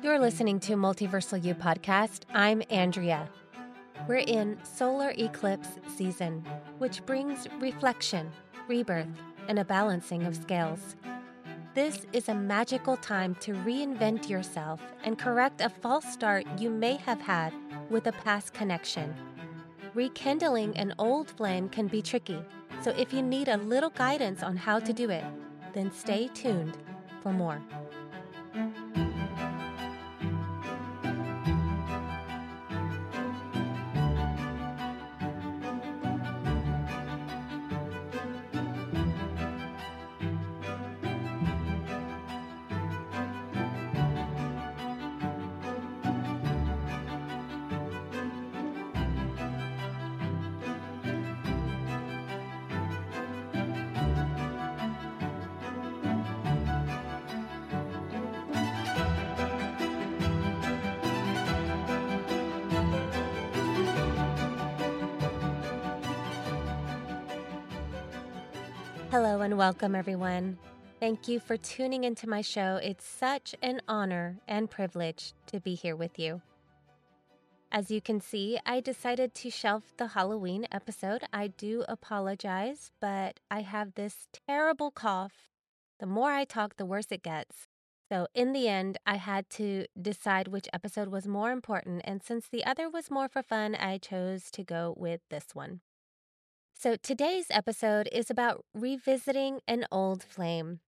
You're listening to Multiversal You podcast. I'm Andrea. We're in solar eclipse season, which brings reflection, rebirth, and a balancing of scales. This is a magical time to reinvent yourself and correct a false start you may have had with a past connection. Rekindling an old flame can be tricky, so if you need a little guidance on how to do it, then stay tuned for more. Hello and welcome, everyone. Thank you for tuning into my show. It's such an honor and privilege to be here with you. As you can see, I decided to shelf the Halloween episode. I do apologize, but I have this terrible cough. The more I talk, the worse it gets. So, in the end, I had to decide which episode was more important, and since the other was more for fun, I chose to go with this one. So today's episode is about revisiting an old flame.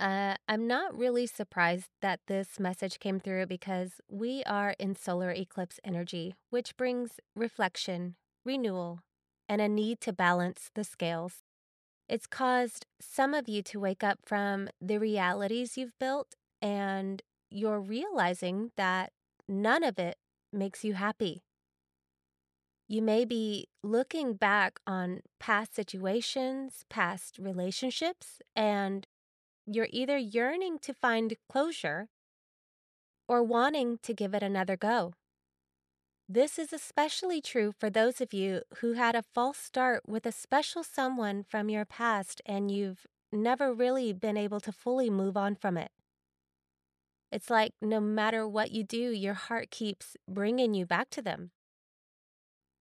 Uh, I'm not really surprised that this message came through because we are in solar eclipse energy, which brings reflection, renewal, and a need to balance the scales. It's caused some of you to wake up from the realities you've built, and you're realizing that none of it makes you happy. You may be looking back on past situations, past relationships, and you're either yearning to find closure or wanting to give it another go. This is especially true for those of you who had a false start with a special someone from your past and you've never really been able to fully move on from it. It's like no matter what you do, your heart keeps bringing you back to them.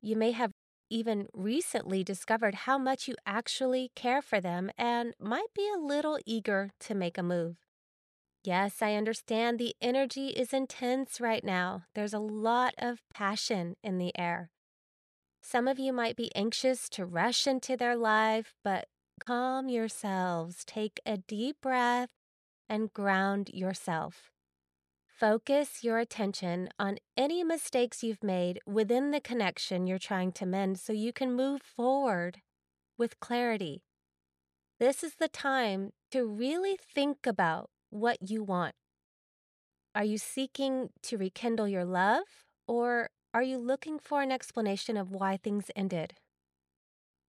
You may have even recently discovered how much you actually care for them and might be a little eager to make a move. Yes, I understand the energy is intense right now. There's a lot of passion in the air. Some of you might be anxious to rush into their life, but calm yourselves, take a deep breath, and ground yourself. Focus your attention on any mistakes you've made within the connection you're trying to mend so you can move forward with clarity. This is the time to really think about what you want. Are you seeking to rekindle your love, or are you looking for an explanation of why things ended?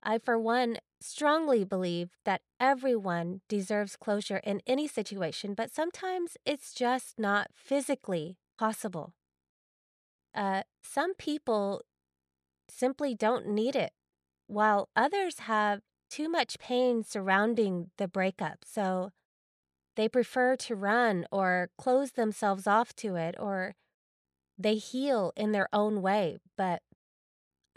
I, for one, strongly believe that everyone deserves closure in any situation, but sometimes it's just not physically possible. Uh, some people simply don't need it, while others have too much pain surrounding the breakup. So they prefer to run or close themselves off to it, or they heal in their own way. But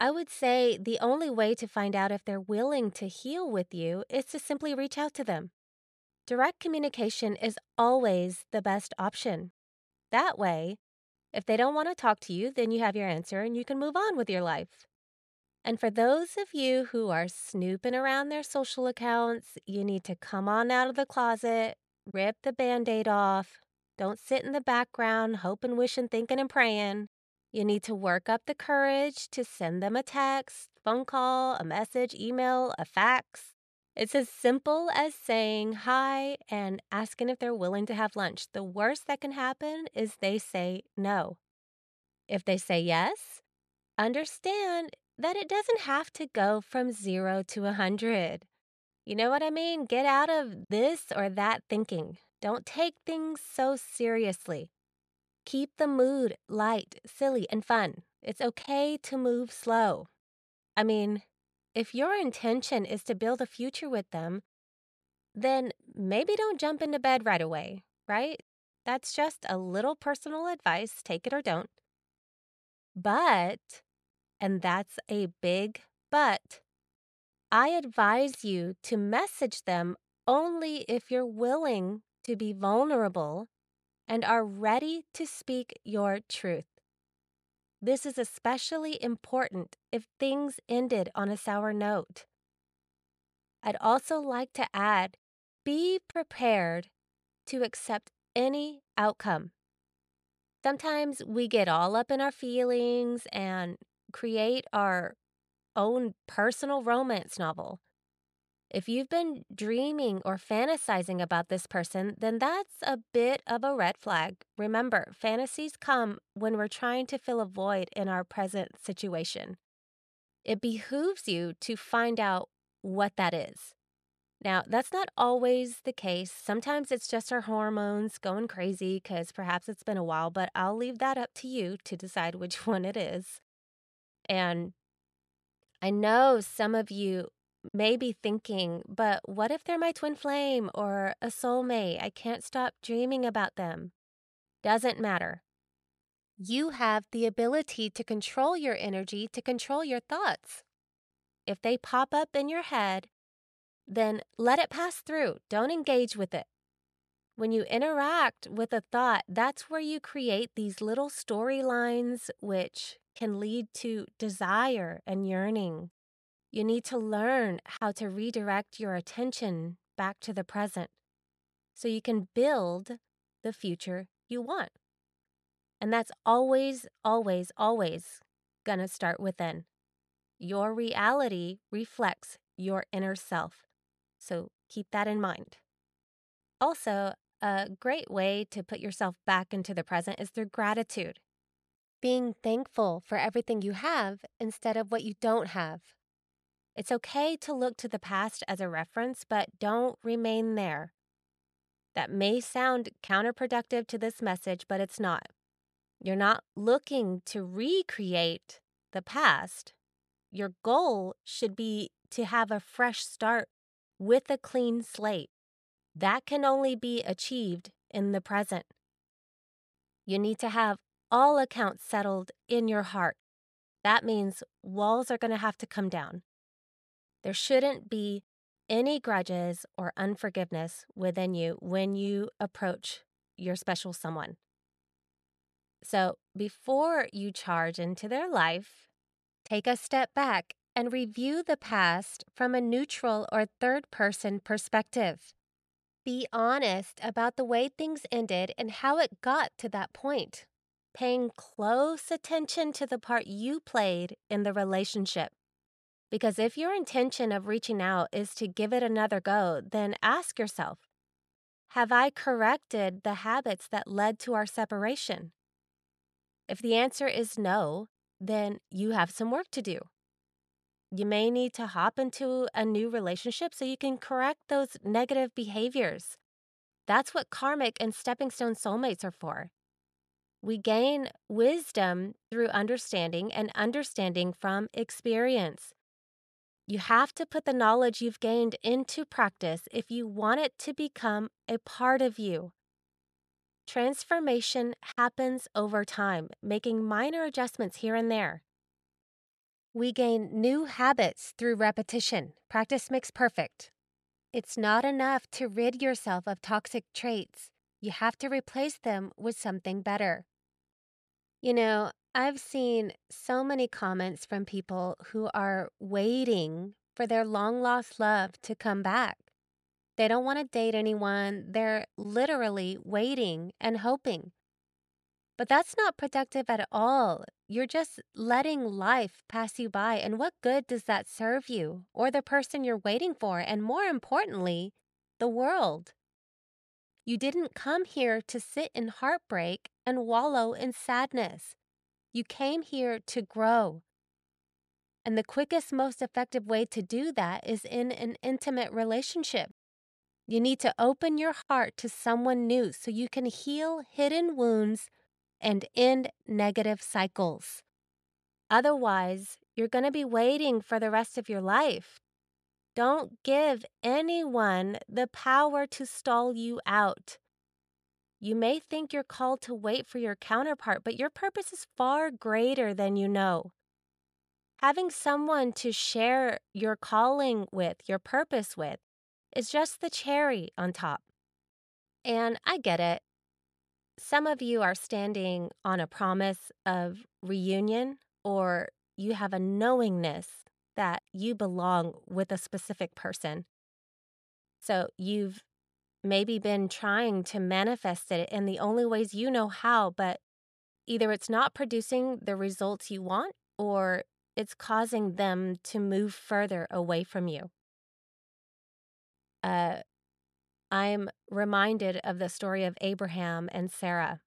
I would say the only way to find out if they're willing to heal with you is to simply reach out to them. Direct communication is always the best option. That way, if they don't want to talk to you, then you have your answer and you can move on with your life. And for those of you who are snooping around their social accounts, you need to come on out of the closet, rip the band aid off. Don't sit in the background, hoping, wishing, thinking, and praying. You need to work up the courage to send them a text, phone call, a message, email, a fax. It's as simple as saying hi and asking if they're willing to have lunch. The worst that can happen is they say no. If they say yes, understand that it doesn't have to go from zero to a hundred. You know what I mean? Get out of this or that thinking. Don't take things so seriously. Keep the mood light, silly, and fun. It's okay to move slow. I mean, if your intention is to build a future with them, then maybe don't jump into bed right away, right? That's just a little personal advice, take it or don't. But, and that's a big but, I advise you to message them only if you're willing to be vulnerable and are ready to speak your truth. This is especially important if things ended on a sour note. I'd also like to add be prepared to accept any outcome. Sometimes we get all up in our feelings and create our own personal romance novel. If you've been dreaming or fantasizing about this person, then that's a bit of a red flag. Remember, fantasies come when we're trying to fill a void in our present situation. It behooves you to find out what that is. Now, that's not always the case. Sometimes it's just our hormones going crazy because perhaps it's been a while, but I'll leave that up to you to decide which one it is. And I know some of you may be thinking, but what if they're my twin flame or a soulmate? I can't stop dreaming about them. Doesn't matter. You have the ability to control your energy, to control your thoughts. If they pop up in your head, then let it pass through. Don't engage with it. When you interact with a thought, that's where you create these little storylines which can lead to desire and yearning. You need to learn how to redirect your attention back to the present so you can build the future you want. And that's always, always, always gonna start within. Your reality reflects your inner self. So keep that in mind. Also, a great way to put yourself back into the present is through gratitude. Being thankful for everything you have instead of what you don't have. It's okay to look to the past as a reference, but don't remain there. That may sound counterproductive to this message, but it's not. You're not looking to recreate the past. Your goal should be to have a fresh start with a clean slate. That can only be achieved in the present. You need to have all accounts settled in your heart. That means walls are going to have to come down. There shouldn't be any grudges or unforgiveness within you when you approach your special someone. So, before you charge into their life, take a step back and review the past from a neutral or third person perspective. Be honest about the way things ended and how it got to that point, paying close attention to the part you played in the relationship. Because if your intention of reaching out is to give it another go, then ask yourself Have I corrected the habits that led to our separation? If the answer is no, then you have some work to do. You may need to hop into a new relationship so you can correct those negative behaviors. That's what karmic and stepping stone soulmates are for. We gain wisdom through understanding and understanding from experience. You have to put the knowledge you've gained into practice if you want it to become a part of you. Transformation happens over time, making minor adjustments here and there. We gain new habits through repetition. Practice makes perfect. It's not enough to rid yourself of toxic traits. You have to replace them with something better. You know, I've seen so many comments from people who are waiting for their long lost love to come back. They don't want to date anyone. They're literally waiting and hoping. But that's not productive at all. You're just letting life pass you by. And what good does that serve you or the person you're waiting for? And more importantly, the world. You didn't come here to sit in heartbreak and wallow in sadness. You came here to grow. And the quickest, most effective way to do that is in an intimate relationship. You need to open your heart to someone new so you can heal hidden wounds and end negative cycles. Otherwise, you're going to be waiting for the rest of your life. Don't give anyone the power to stall you out. You may think you're called to wait for your counterpart, but your purpose is far greater than you know. Having someone to share your calling with, your purpose with, is just the cherry on top. And I get it. Some of you are standing on a promise of reunion, or you have a knowingness that you belong with a specific person. So you've maybe been trying to manifest it in the only ways you know how, but either it's not producing the results you want or it's causing them to move further away from you. Uh, I'm reminded of the story of Abraham and Sarah.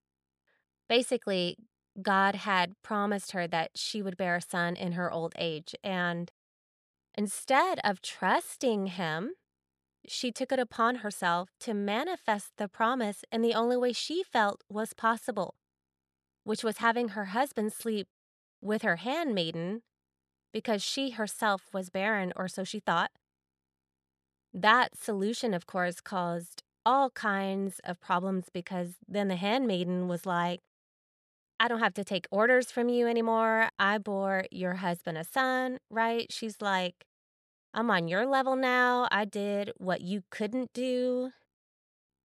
Basically, God had promised her that she would bear a son in her old age. And instead of trusting him, she took it upon herself to manifest the promise in the only way she felt was possible, which was having her husband sleep with her handmaiden because she herself was barren, or so she thought. That solution, of course, caused all kinds of problems because then the handmaiden was like, I don't have to take orders from you anymore. I bore your husband a son, right? She's like, I'm on your level now. I did what you couldn't do.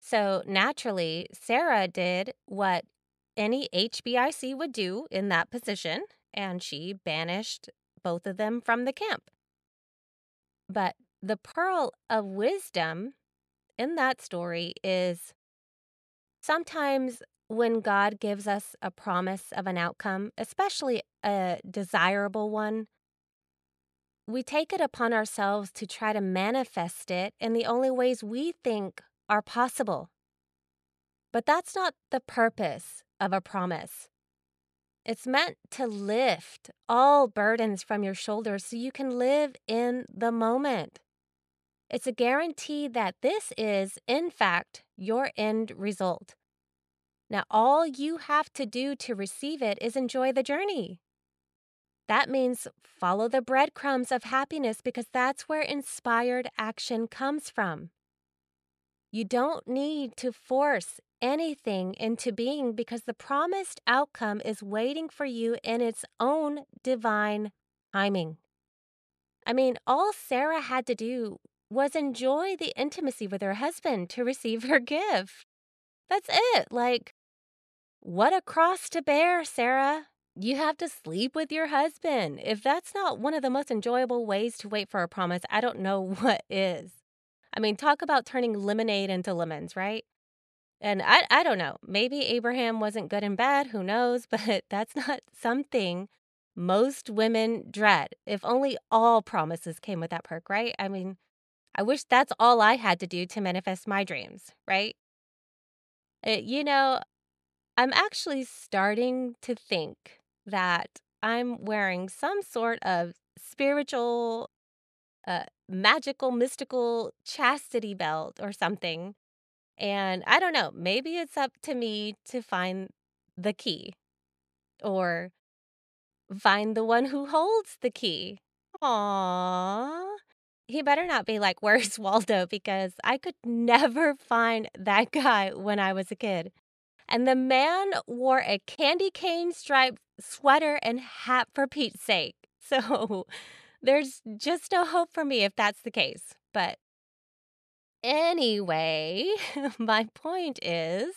So naturally, Sarah did what any HBIC would do in that position, and she banished both of them from the camp. But the pearl of wisdom in that story is sometimes when God gives us a promise of an outcome, especially a desirable one, we take it upon ourselves to try to manifest it in the only ways we think are possible. But that's not the purpose of a promise. It's meant to lift all burdens from your shoulders so you can live in the moment. It's a guarantee that this is, in fact, your end result. Now, all you have to do to receive it is enjoy the journey. That means follow the breadcrumbs of happiness because that's where inspired action comes from. You don't need to force anything into being because the promised outcome is waiting for you in its own divine timing. I mean, all Sarah had to do was enjoy the intimacy with her husband to receive her gift. That's it. Like, what a cross to bear, Sarah. You have to sleep with your husband. If that's not one of the most enjoyable ways to wait for a promise, I don't know what is. I mean, talk about turning lemonade into lemons, right? And I, I don't know. Maybe Abraham wasn't good and bad. Who knows? But that's not something most women dread. If only all promises came with that perk, right? I mean, I wish that's all I had to do to manifest my dreams, right? It, you know, I'm actually starting to think that I'm wearing some sort of spiritual, uh, magical, mystical chastity belt or something. And I don't know, maybe it's up to me to find the key or find the one who holds the key. Aww. He better not be like, Where's Waldo? Because I could never find that guy when I was a kid. And the man wore a candy cane striped sweater and hat for Pete's sake. So there's just no hope for me if that's the case. But anyway, my point is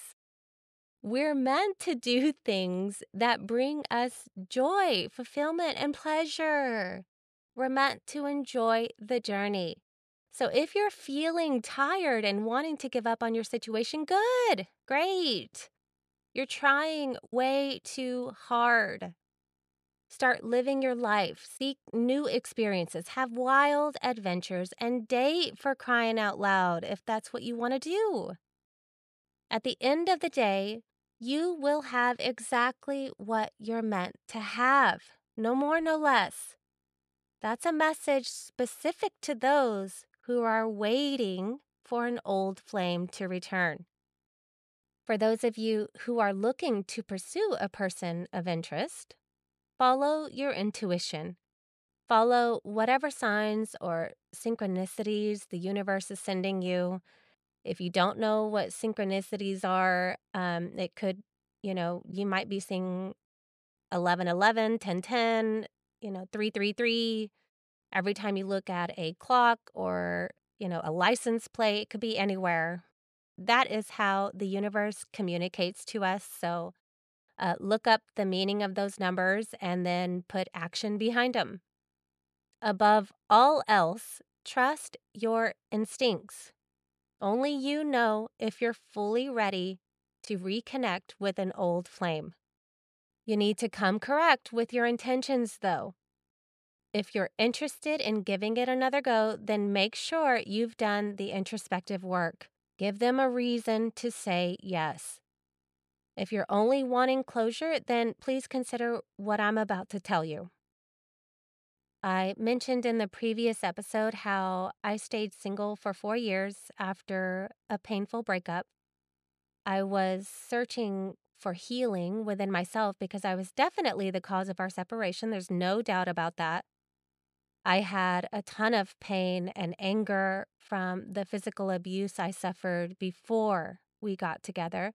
we're meant to do things that bring us joy, fulfillment, and pleasure. We're meant to enjoy the journey. So if you're feeling tired and wanting to give up on your situation, good, great. You're trying way too hard. Start living your life, seek new experiences, have wild adventures, and date for crying out loud if that's what you want to do. At the end of the day, you will have exactly what you're meant to have, no more, no less. That's a message specific to those who are waiting for an old flame to return. For those of you who are looking to pursue a person of interest, follow your intuition. Follow whatever signs or synchronicities the universe is sending you. If you don't know what synchronicities are, um, it could, you know, you might be seeing 1111, 1010, you know, 333. Every time you look at a clock or, you know, a license plate, it could be anywhere. That is how the universe communicates to us. So uh, look up the meaning of those numbers and then put action behind them. Above all else, trust your instincts. Only you know if you're fully ready to reconnect with an old flame. You need to come correct with your intentions, though. If you're interested in giving it another go, then make sure you've done the introspective work. Give them a reason to say yes. If you're only wanting closure, then please consider what I'm about to tell you. I mentioned in the previous episode how I stayed single for four years after a painful breakup. I was searching for healing within myself because I was definitely the cause of our separation. There's no doubt about that. I had a ton of pain and anger from the physical abuse I suffered before we got together.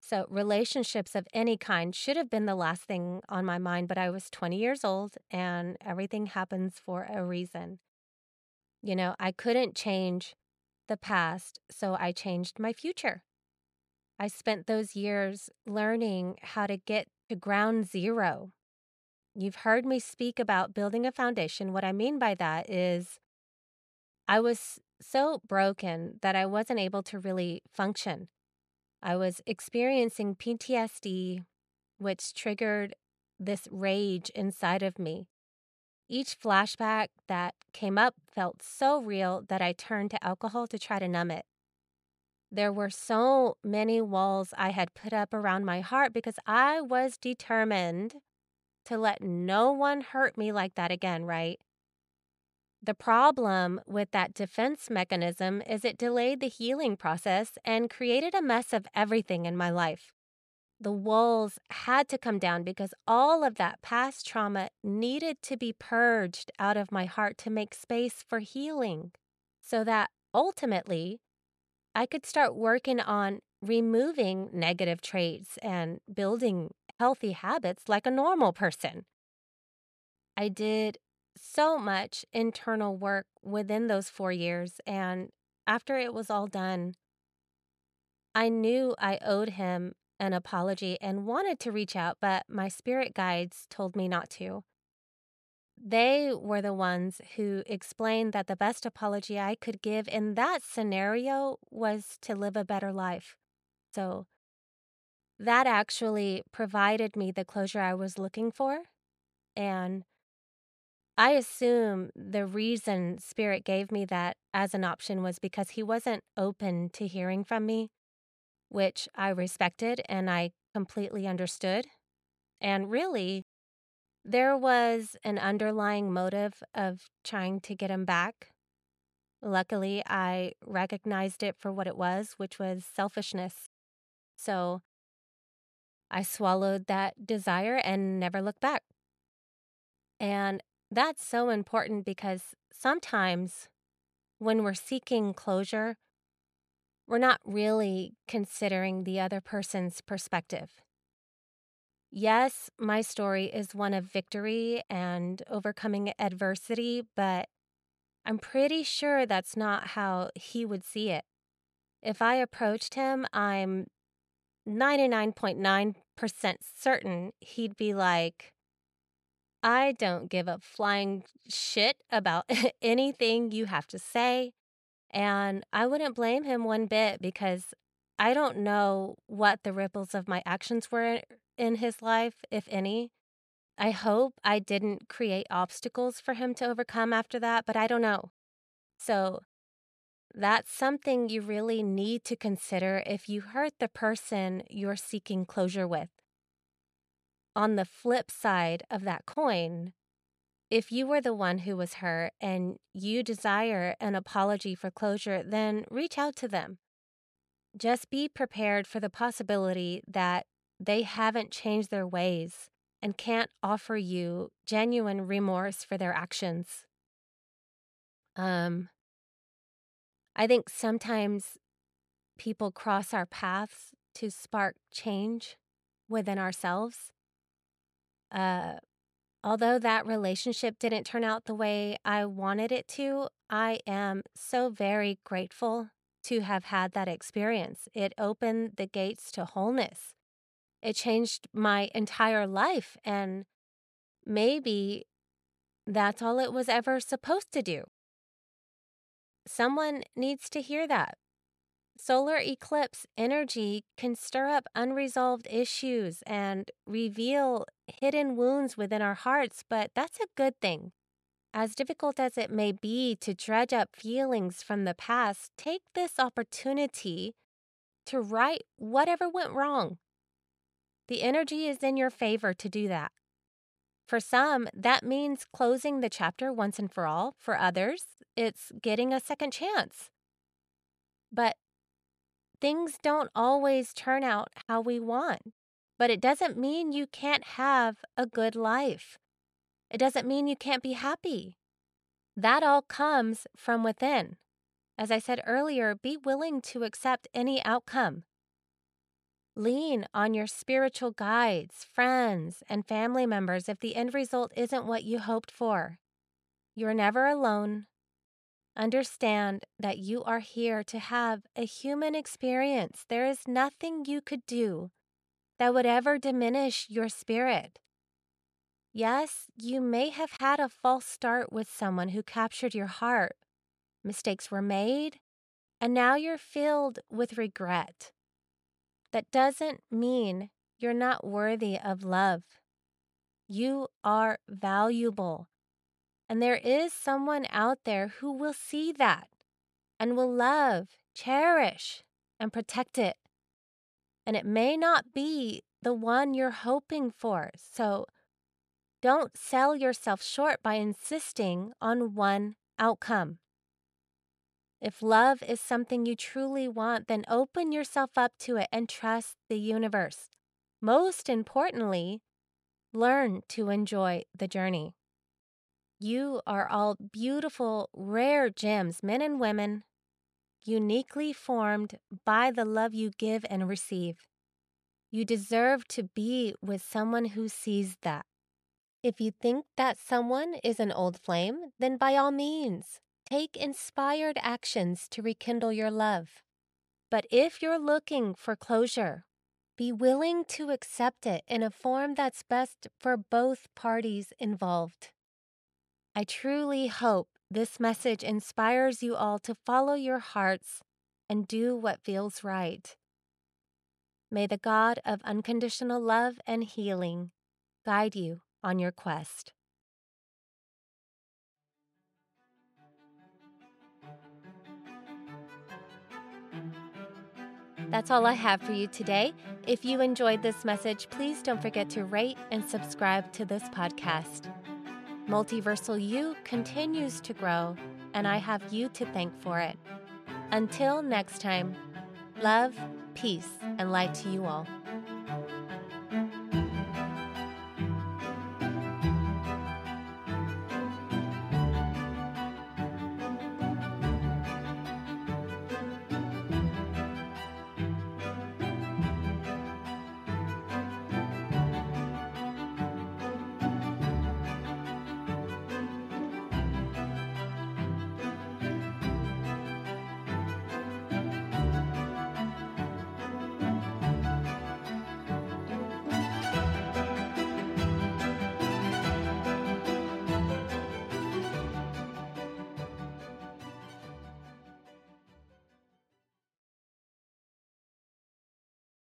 So, relationships of any kind should have been the last thing on my mind, but I was 20 years old and everything happens for a reason. You know, I couldn't change the past, so I changed my future. I spent those years learning how to get to ground zero. You've heard me speak about building a foundation. What I mean by that is I was so broken that I wasn't able to really function. I was experiencing PTSD, which triggered this rage inside of me. Each flashback that came up felt so real that I turned to alcohol to try to numb it. There were so many walls I had put up around my heart because I was determined to let no one hurt me like that again, right? The problem with that defense mechanism is it delayed the healing process and created a mess of everything in my life. The walls had to come down because all of that past trauma needed to be purged out of my heart to make space for healing so that ultimately I could start working on removing negative traits and building healthy habits like a normal person. I did so much internal work within those four years. And after it was all done, I knew I owed him an apology and wanted to reach out, but my spirit guides told me not to. They were the ones who explained that the best apology I could give in that scenario was to live a better life. So that actually provided me the closure I was looking for. And I assume the reason Spirit gave me that as an option was because he wasn't open to hearing from me, which I respected and I completely understood. And really, there was an underlying motive of trying to get him back. Luckily, I recognized it for what it was, which was selfishness. So I swallowed that desire and never looked back. And that's so important because sometimes when we're seeking closure, we're not really considering the other person's perspective. Yes, my story is one of victory and overcoming adversity, but I'm pretty sure that's not how he would see it. If I approached him, I'm 99.9% certain he'd be like, I don't give a flying shit about anything you have to say. And I wouldn't blame him one bit because I don't know what the ripples of my actions were in his life, if any. I hope I didn't create obstacles for him to overcome after that, but I don't know. So that's something you really need to consider if you hurt the person you're seeking closure with. On the flip side of that coin, if you were the one who was hurt and you desire an apology for closure, then reach out to them. Just be prepared for the possibility that they haven't changed their ways and can't offer you genuine remorse for their actions. Um, I think sometimes people cross our paths to spark change within ourselves. Uh, although that relationship didn't turn out the way I wanted it to, I am so very grateful to have had that experience. It opened the gates to wholeness. It changed my entire life. And maybe that's all it was ever supposed to do. Someone needs to hear that. Solar eclipse energy can stir up unresolved issues and reveal hidden wounds within our hearts, but that's a good thing. As difficult as it may be to dredge up feelings from the past, take this opportunity to right whatever went wrong. The energy is in your favor to do that. For some, that means closing the chapter once and for all. For others, it's getting a second chance. But things don't always turn out how we want. But it doesn't mean you can't have a good life. It doesn't mean you can't be happy. That all comes from within. As I said earlier, be willing to accept any outcome. Lean on your spiritual guides, friends, and family members if the end result isn't what you hoped for. You're never alone. Understand that you are here to have a human experience. There is nothing you could do that would ever diminish your spirit. Yes, you may have had a false start with someone who captured your heart. Mistakes were made, and now you're filled with regret. That doesn't mean you're not worthy of love. You are valuable. And there is someone out there who will see that and will love, cherish, and protect it. And it may not be the one you're hoping for. So don't sell yourself short by insisting on one outcome. If love is something you truly want, then open yourself up to it and trust the universe. Most importantly, learn to enjoy the journey. You are all beautiful, rare gems, men and women, uniquely formed by the love you give and receive. You deserve to be with someone who sees that. If you think that someone is an old flame, then by all means, take inspired actions to rekindle your love. But if you're looking for closure, be willing to accept it in a form that's best for both parties involved. I truly hope this message inspires you all to follow your hearts and do what feels right. May the God of unconditional love and healing guide you on your quest. That's all I have for you today. If you enjoyed this message, please don't forget to rate and subscribe to this podcast. Multiversal You continues to grow, and I have you to thank for it. Until next time, love, peace, and light to you all.